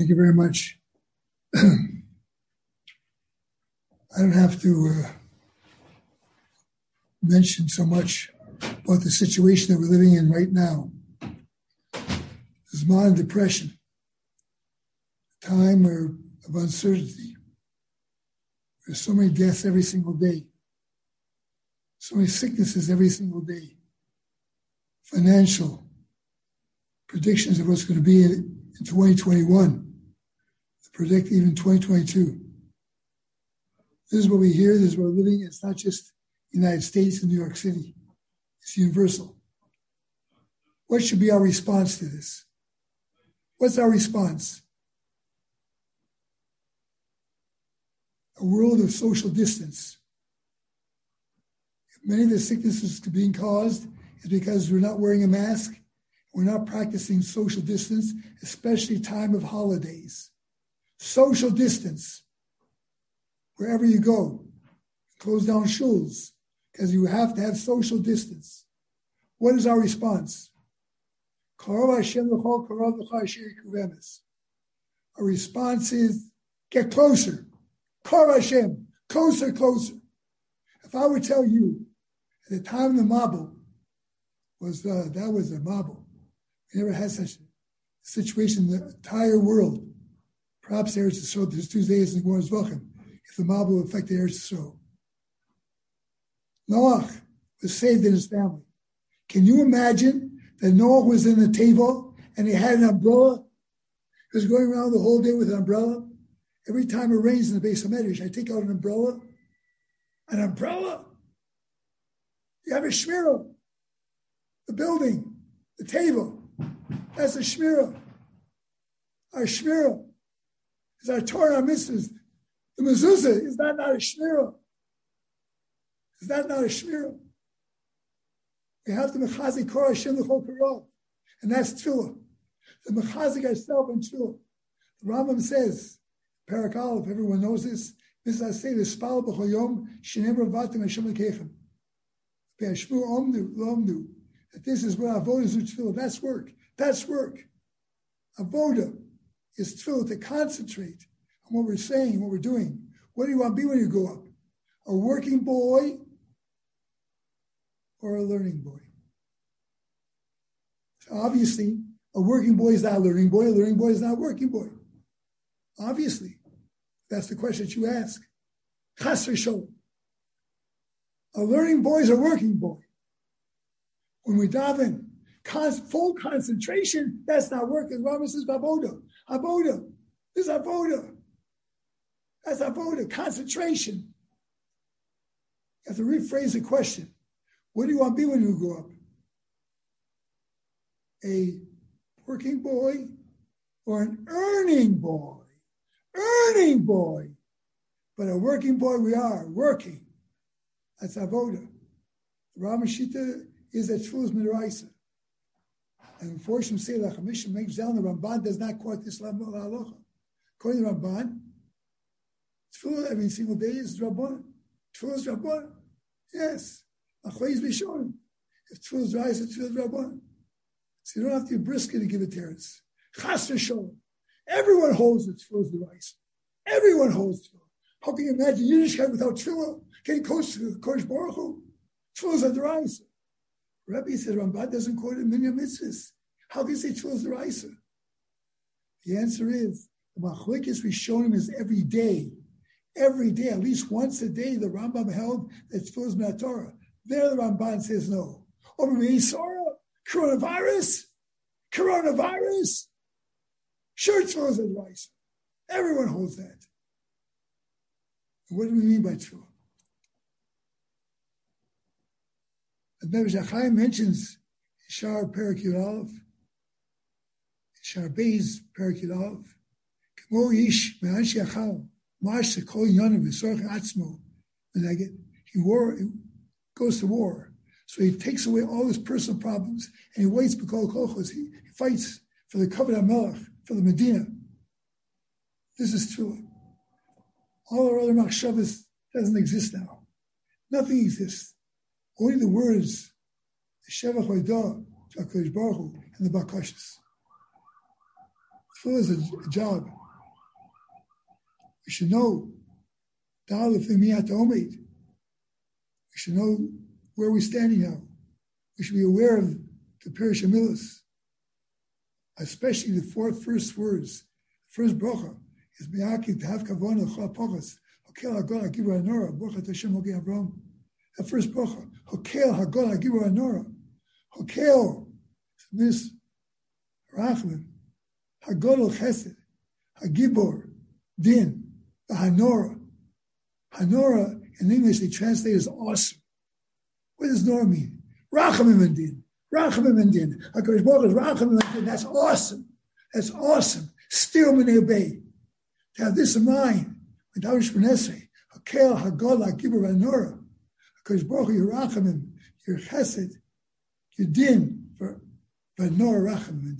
Thank you very much. I don't have to uh, mention so much about the situation that we're living in right now. This modern depression, a time where, of uncertainty. There's so many deaths every single day, so many sicknesses every single day, financial predictions of what's going to be in 2021 predict even 2022. This is what we hear, this is what we're living. It's not just United States and New York City, it's universal. What should be our response to this? What's our response? A world of social distance. Many of the sicknesses being caused is because we're not wearing a mask, we're not practicing social distance, especially time of holidays social distance wherever you go. Close down shuls because you have to have social distance. What is our response? Our response is get closer. Kar Hashem, closer, closer. If I would tell you at the time the Mabul was uh, that was a Mabul. We never had such a situation in the entire world. Perhaps Eretz Yisrael, there's two days in the is welcome, if the mob will affect the Eretz Yisrael. Noah was saved in his family. Can you imagine that Noah was in the table and he had an umbrella? He was going around the whole day with an umbrella. Every time it rains in the base of Medrash, I take out an umbrella. An umbrella? You have a shmirah. The building, the table. That's a shmirah. Our shmirah is our Torah mitzvahs. The mezuzah is that not a shmirah? Is that not a shmirah? We have the mechazik kor Hashem l'chol karov, and that's tefillah. The mechazik ourselves in tefillah. The Rambam says, Parak Aleph, everyone knows this. This is I say the spal b'chol yom shenem ravatim Hashem l'keichem. Be'ashmu omnu l'omnu. That this is what avodah is tefillah. That's work. That's work. Avodah is tefillah to concentrate on what we're saying, what we're doing. What do you want to be when you grow up? A working boy or a learning boy? So obviously, a working boy is not a learning boy, a learning boy is not a working boy. Obviously, that's the question that you ask. Chasr shalom. A learning boy is a working boy. When we full concentration, that's not working. Rama says, Baboda. Avoda. This is avoda. That's avoda, concentration. You have to rephrase the question. What do you want to be when you grow up? A working boy or an earning boy? Earning boy. But a working boy we are, working. That's avoda. Ramashita is a Tfuz Midaraisa. And unfortunately, say the Chamisha makes down the Ramban does not quote this halacha. According to Ramban, tefillah every single day is Rabban. Tefillah is Rabban. Yes. Achleis Bishonim. If tefillah is rice, it's tefillah is Rabban. So you don't have to be brisket to give it teretz. Chas Shalom. Everyone holds that tefillah is the rice. Everyone holds tefillah. How can you imagine Yiddishkeit without tefillah? Close to the Kodesh Baruch Hu? Tefillah is the rice. Rabbi said Ramban doesn't quote it in Minya Mitzvahs. How can you say the Raisa? The answer is the Machlekes him is every day. Every day, at least once a day, the Rambam held that Tfilah is Torah. There the Ramban says no. Over Yisora, coronavirus, coronavirus. Sure, the Raisa. Everyone holds that. what do we mean by Tfilah? Medrash mentions Shar Perakut Aleph, Shar Beis Perakut Aleph, Kmo Ish Me'anshi Achal, Mash Sekol Yonim V'sorach Atzmo, Meneged. He war, he goes to war. So he takes away all his personal problems and he waits B'kol Kolchos. He, he fights for the Kavod HaMelech, for the Medina. This is true. All our other machshavas doesn't exist now. Nothing exists. Only the words, the Shevach Haidah, HaKadosh Baruch and the Bakashas. Tefillah is a, a job. We should know Dalif Omeid. We should know where we're standing now. We should be aware of the Pirish Amilis, especially the four first words. The First bracha is Mi'aki to have kavana chal pochas. Hokel hagol hagibar anora. Bracha Hashem hoki Avram. The first bracha. Hokel hagol hagibar anora. Hokel. This Rachman. Hagol chesed. Hagibor. Din. The Hanora. Hanora in English they translate as awesome. What does Nora mean? Rachamim and Din. Rachamim and Din. Is Rachamim and Din. That's awesome. That's awesome. Still when they obey. To have this in mind, with Davish Benesre, Hakel, Hagola, Gibber, Anora, HaKadosh Baruch your Rachamim, your Chesed, your Din, for no Rachamim.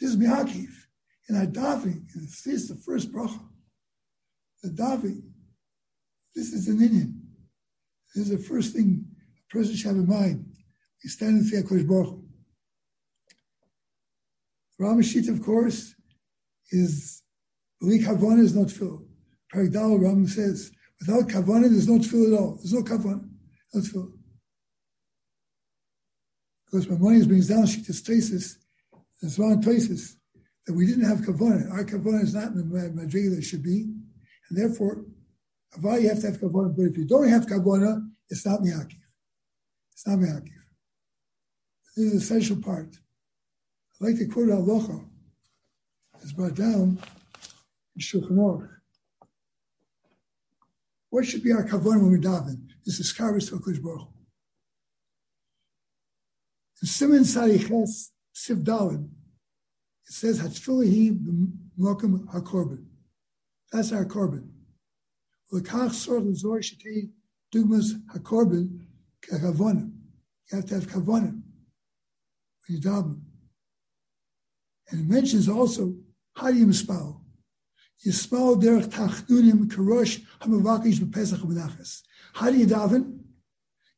This is Mihakiv. In our davening, this is the first bracha. The davening this is an Indian. This is the first thing a person should have in mind. We stand in Fiyah Kosh Baruch Ramashit, of course, is Balik Havana is not filled. Paragdal Ram says, without Kavana, there's no tefillah at all. There's no Kavana, no tefillah. Because Maimonides brings down Shittas Tesis, and Zwan Tesis, that we didn't have Kavana. Our Kavana is not in the Madrigal that it should be, and therefore Aval, you have to have kavana, but if you don't have kavana, it's not miyakiv. It's not miyakiv. This is an essential part. I like to quote Halacha. It's brought down in Shulchan Aruch. What should be our kavana when we daven? This is kavis to Hakadosh Baruch In Simon Sariches Siv Dalin, it says Hatfilahi b'mokum hakorban. That's our korban. L'kach sor l'zor shetei dugmas hakorban kekavonim. You have to have kavonim when you daven. And it mentions also how do you mispal? Yispal derech tachdunim karosh hamavakish b'pesach b'nachas. How do you daven?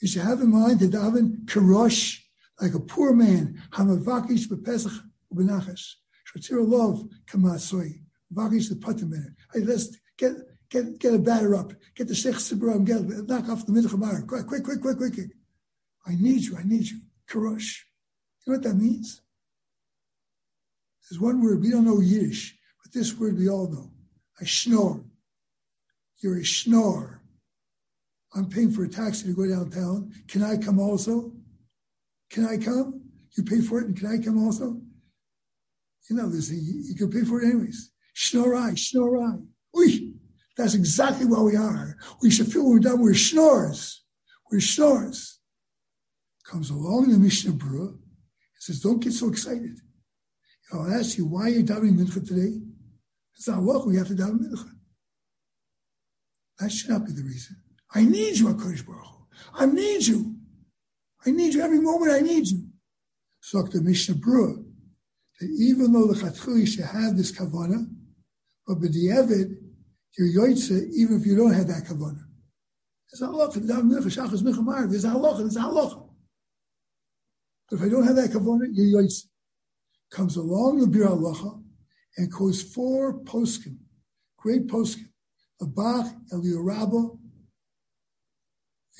You should have in mind to daven karosh, like a poor man, hamavakish b'pesach b'nachas. Shotzir love kamasoy. Vakish the patim in it. Hey, let's get Get, get a batter up. Get the Sheikh Sibram, get knock off the Mincha Quick, quick, quick, quick, quick. I need you, I need you. Karosh. You know what that means? There's one word, we don't know Yiddish, but this word we all know. I snore. You're a snore. I'm paying for a taxi to go downtown. Can I come also? Can I come? You pay for it, and can I come also? You know, there's a, you can pay for it anyways. Snore I, snore I. Uy, that's exactly what we are. We should feel we're done, we're snores. We're snores. Comes along the Mishnah Berurah and says, Don't get so excited. I'll ask you, why are you davening mincha today? It's not what we have to daven mincha. That should not be the reason. I need you, HaKadosh Baruch Hu. I need you. I need you every moment. I need you. So the Mishnah Berurah that even though the Chatchili should have this kavana, but b'di'evid, you're yoitze even if you don't have that kavanah. There's halacha. There's a halacha. There's a halacha. But if I don't have that kavanah, you're. Comes along the Biur Halacha and quotes four poskim, great poskim, the Bach, Rabbah,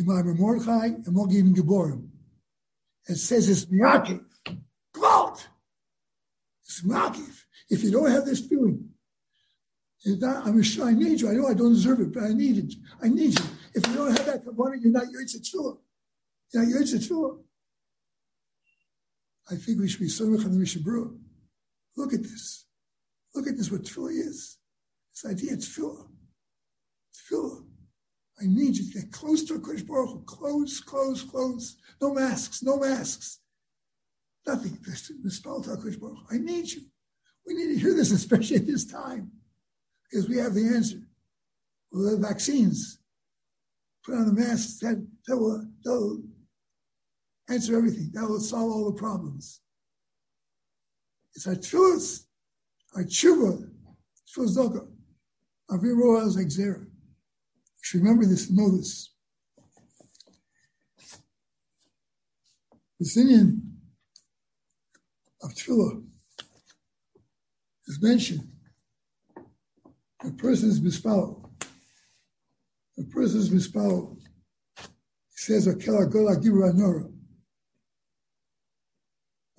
Imam Mordechai, and Mogim Geborim. It says it's miyakiv. Kvalt. It's miyakiv. If you don't have this feeling, I'm sure I need you. I know I don't deserve it, but I need it. I need you. If you don't have that kavanah, you're not Yitzhak Tefillah. You're not Yitzhak Tefillah. I think we should be the Mishnah Berurah. Look at this. Look at this, what Tefillah is. This idea, Tefillah. Tefillah. I need you to get close to a Kodesh Baruch Hu. Close, close, close. No masks, no masks. Nothing. Just spell to Kodesh Baruch Hu. I need you. We need to hear this, especially at this time because we have the answer. We'll have vaccines. Put on the masks. That, that will that'll answer everything. That will solve all the problems. It's our tefillas, our tshuva, tefillas doka. Our viro is like zera. You should remember this know this. The Indian of tefillah is mentioned. A person is mispalled. A person is mispalled. He says, Akela Gola Gibra Nora.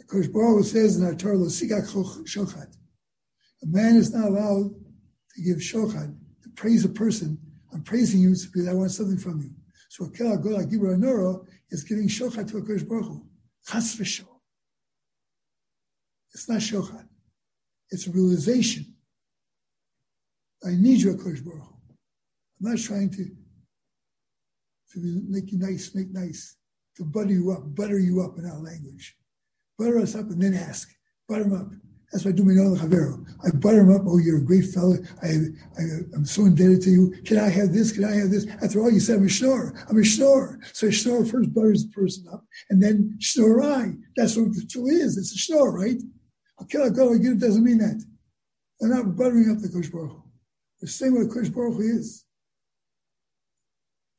Kosh Baruch says in our Torah, Shochat. A man is not allowed to give shochat, to praise a person. I'm praising you because I want something from you. So Akela Gola Gibra Nora is giving shochat to a Kosh Baruch Chas v'shol. It's not shochat. It's a realization. I need you, Kosh Baruch I'm not trying to to make you nice, make nice, to butter you up, butter you up in our language. Butter us up and then ask. Butter them up. That's what I do my Nola Chavero. I butter him up. Oh, you're a great fellow. I, I, am so indebted to you. Can I have this? Can I have this? After all, you said I'm a schnorr. I'm a schnorr. So a schnorr first butters the person up, and then schnorr I. That's what the truth is. It's a schnorr, right? Okay, I'll go again. It doesn't mean that. They're not buttering up the Kosh Baruch. They're saying what Baruch is.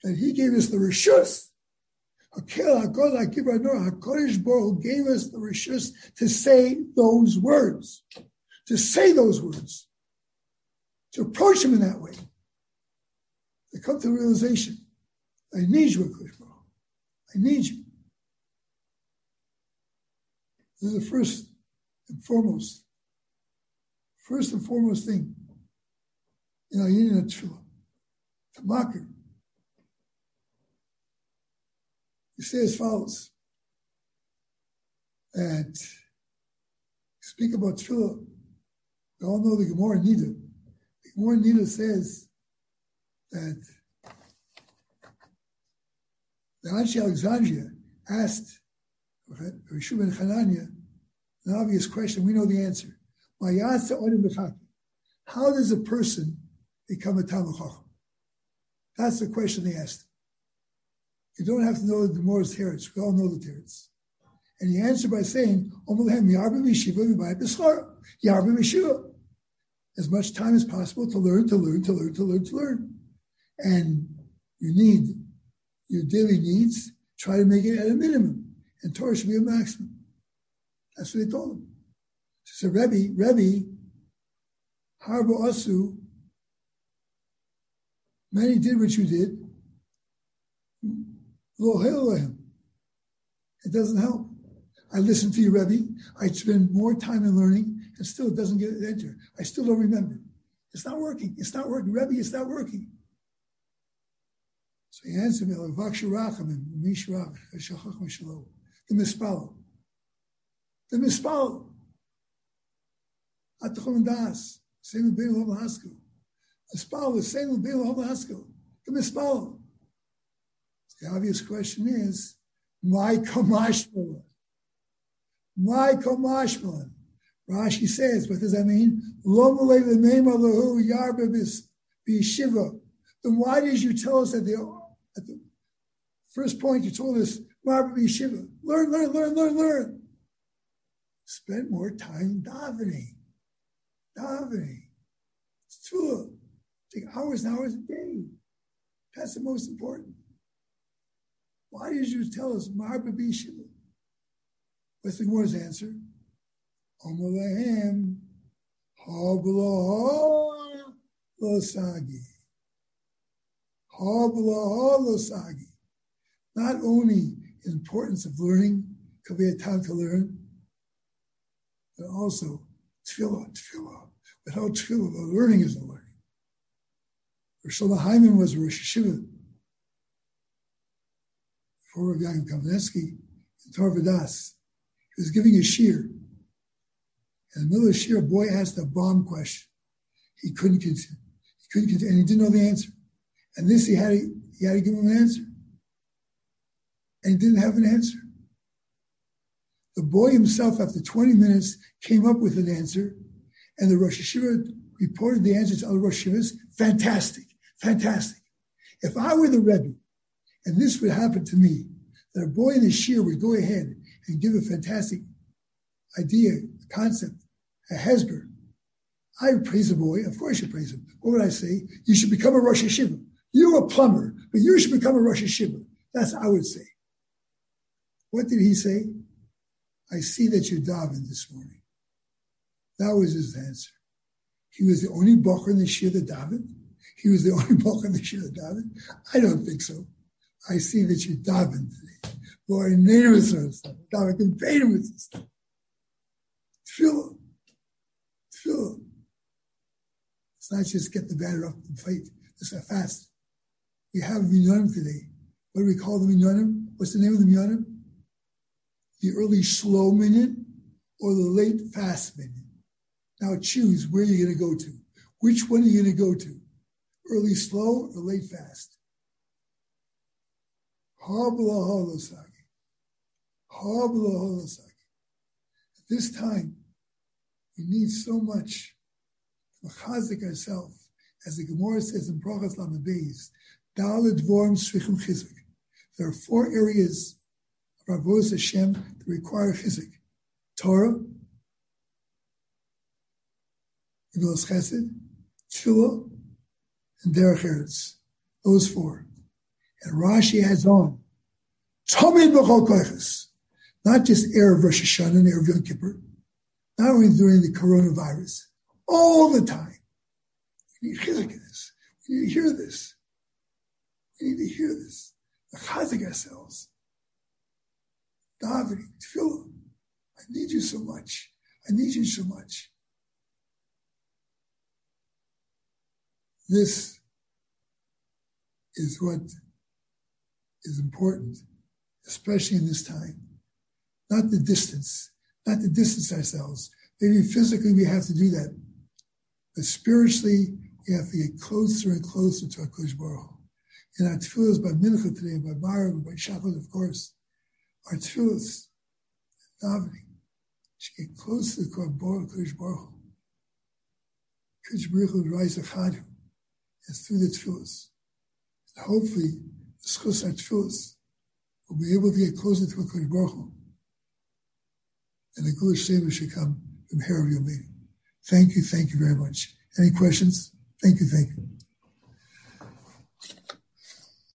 That he gave us the rishus HaKadosh Baruch gave us the rishus to say those words, to say those words, to approach him in that way, to come to realization. I need you, HaKadosh Baruch. I need you. This is the first and foremost, first and foremost thing in our union of tefillah, to mock him You say as follows. And speak about tefillah. We all know the Gemara Nida. The Gemara Nida says that the Anshi Alexandria asked Rishu ben Hanania an obvious question. We know the answer. How does a person become a Talmud That's the question they asked. You don't have to know the Gemara's teretz. We all know the teretz. And he answered by saying, As much time as possible to learn, to learn, to learn, to learn, to learn. And you need your daily needs, try to make it at a minimum. And Torah should be a maximum. That's what they told him. So Rebbe, Rebbe, Harbo Asu, many did what you did, it doesn't help. I listen to you, Rebbe. I spend more time in learning, and still it doesn't get enter. I still don't remember. It's not working. It's not working. Rebbe, it's not working. So he answered me, the mispalo. The mispalo. Atachon das. Same bein lo haskell. Mispalo, the same bein lo haskell. The mispalo. The obvious question is, my kamashmalan? My kamashmalan? Rashi says, what does that mean? the name of the who? yarba Shiva. Then why did you tell us at the, at the first point you told us yarba b'shiva? Learn, learn, learn, learn, learn. Spend more time davening. Davening. It's true. Take hours and hours a day. That's the most important. Why did you tell us Marba Bishiva? What's the Gemara's answer? Omalahem Habla Losagi. Habla Losagi. Not only the importance of learning, could be a time to learn, but also tefillah, tefillah. Without tefillah, learning isn't learning. Rosh Hyman was Rosh for Rabbi Kamenetsky in Torah Vodaas. He was giving a shear. In the middle of the shear, a boy asked a bomb question. He couldn't continue. He couldn't continue, and he didn't know the answer. And this he had to, he had to give him an answer. And he didn't have an answer. The boy himself, after 20 minutes, came up with an answer, and the Rosh HaYeshiva reported the answer to other Rosh Hashivas. Fantastic, fantastic. If I were the Rebbe, and this would happen to me, that a boy in the shear would go ahead and give a fantastic idea, a concept, a hesber. I would praise the boy. Of course you praise him. What would I say? You should become a Rosh HaYeshiva. You're a plumber, but you should become a Rosh HaYeshiva. That's what I would say. What did he say? I see that you davened this morning. That was his answer. He was the only Bocher in the Shir that David. He was the only Bocher in the Shir that David. I don't think so. I see that you David today. Lord, in name of David can pay him with this. Tefillah. Tefillah. It's not just get the batter up and fight. It's a fast. We have minyanim today. What do we call the minyanim? What's the name of the minyanim? The early slow minyan or the late fast minyan. Now choose where you're going to go to. Which one are you going to go to? Early slow or late fast? Habla holosagi. Habla holosagi. At this time, we need so much to chazik ourselves, as the Gemara says in Brachas Beis, Daled Vorm Shvichim Chizik. There are four areas of our Hashem that require chizik. Torah, Gemilas Chesed, Tefillah, and Derech Eretz. Those four. And Rashi adds on, Tomid B'chol Koiches. Not just Erev Rosh Hashanah and Erev Yom Kippur, not only during the coronavirus, all the time. We need chizik in this. We need to hear this. We need to hear this. Ourselves. Davening, tefillah. I need you so much. I need you so much. This is what is important, especially in this time. Not the distance, not to distance ourselves. Maybe physically we have to do that, but spiritually we have to get closer and closer to HaKadosh Baruch And our tefillahs by Mincha today, by Baruch, by Shachar, of course, our tefillahs, davening, should get closer to HaKadosh Baruch Kodesh Baruch Hu rise achadu is through the tefillahs. And hopefully, schus our tefillahs will be able to get closer to HaKadosh Baruch Hu. And the Gula Shema should come from here of your meeting. Thank you, thank you very much. Any questions? Thank you, thank you.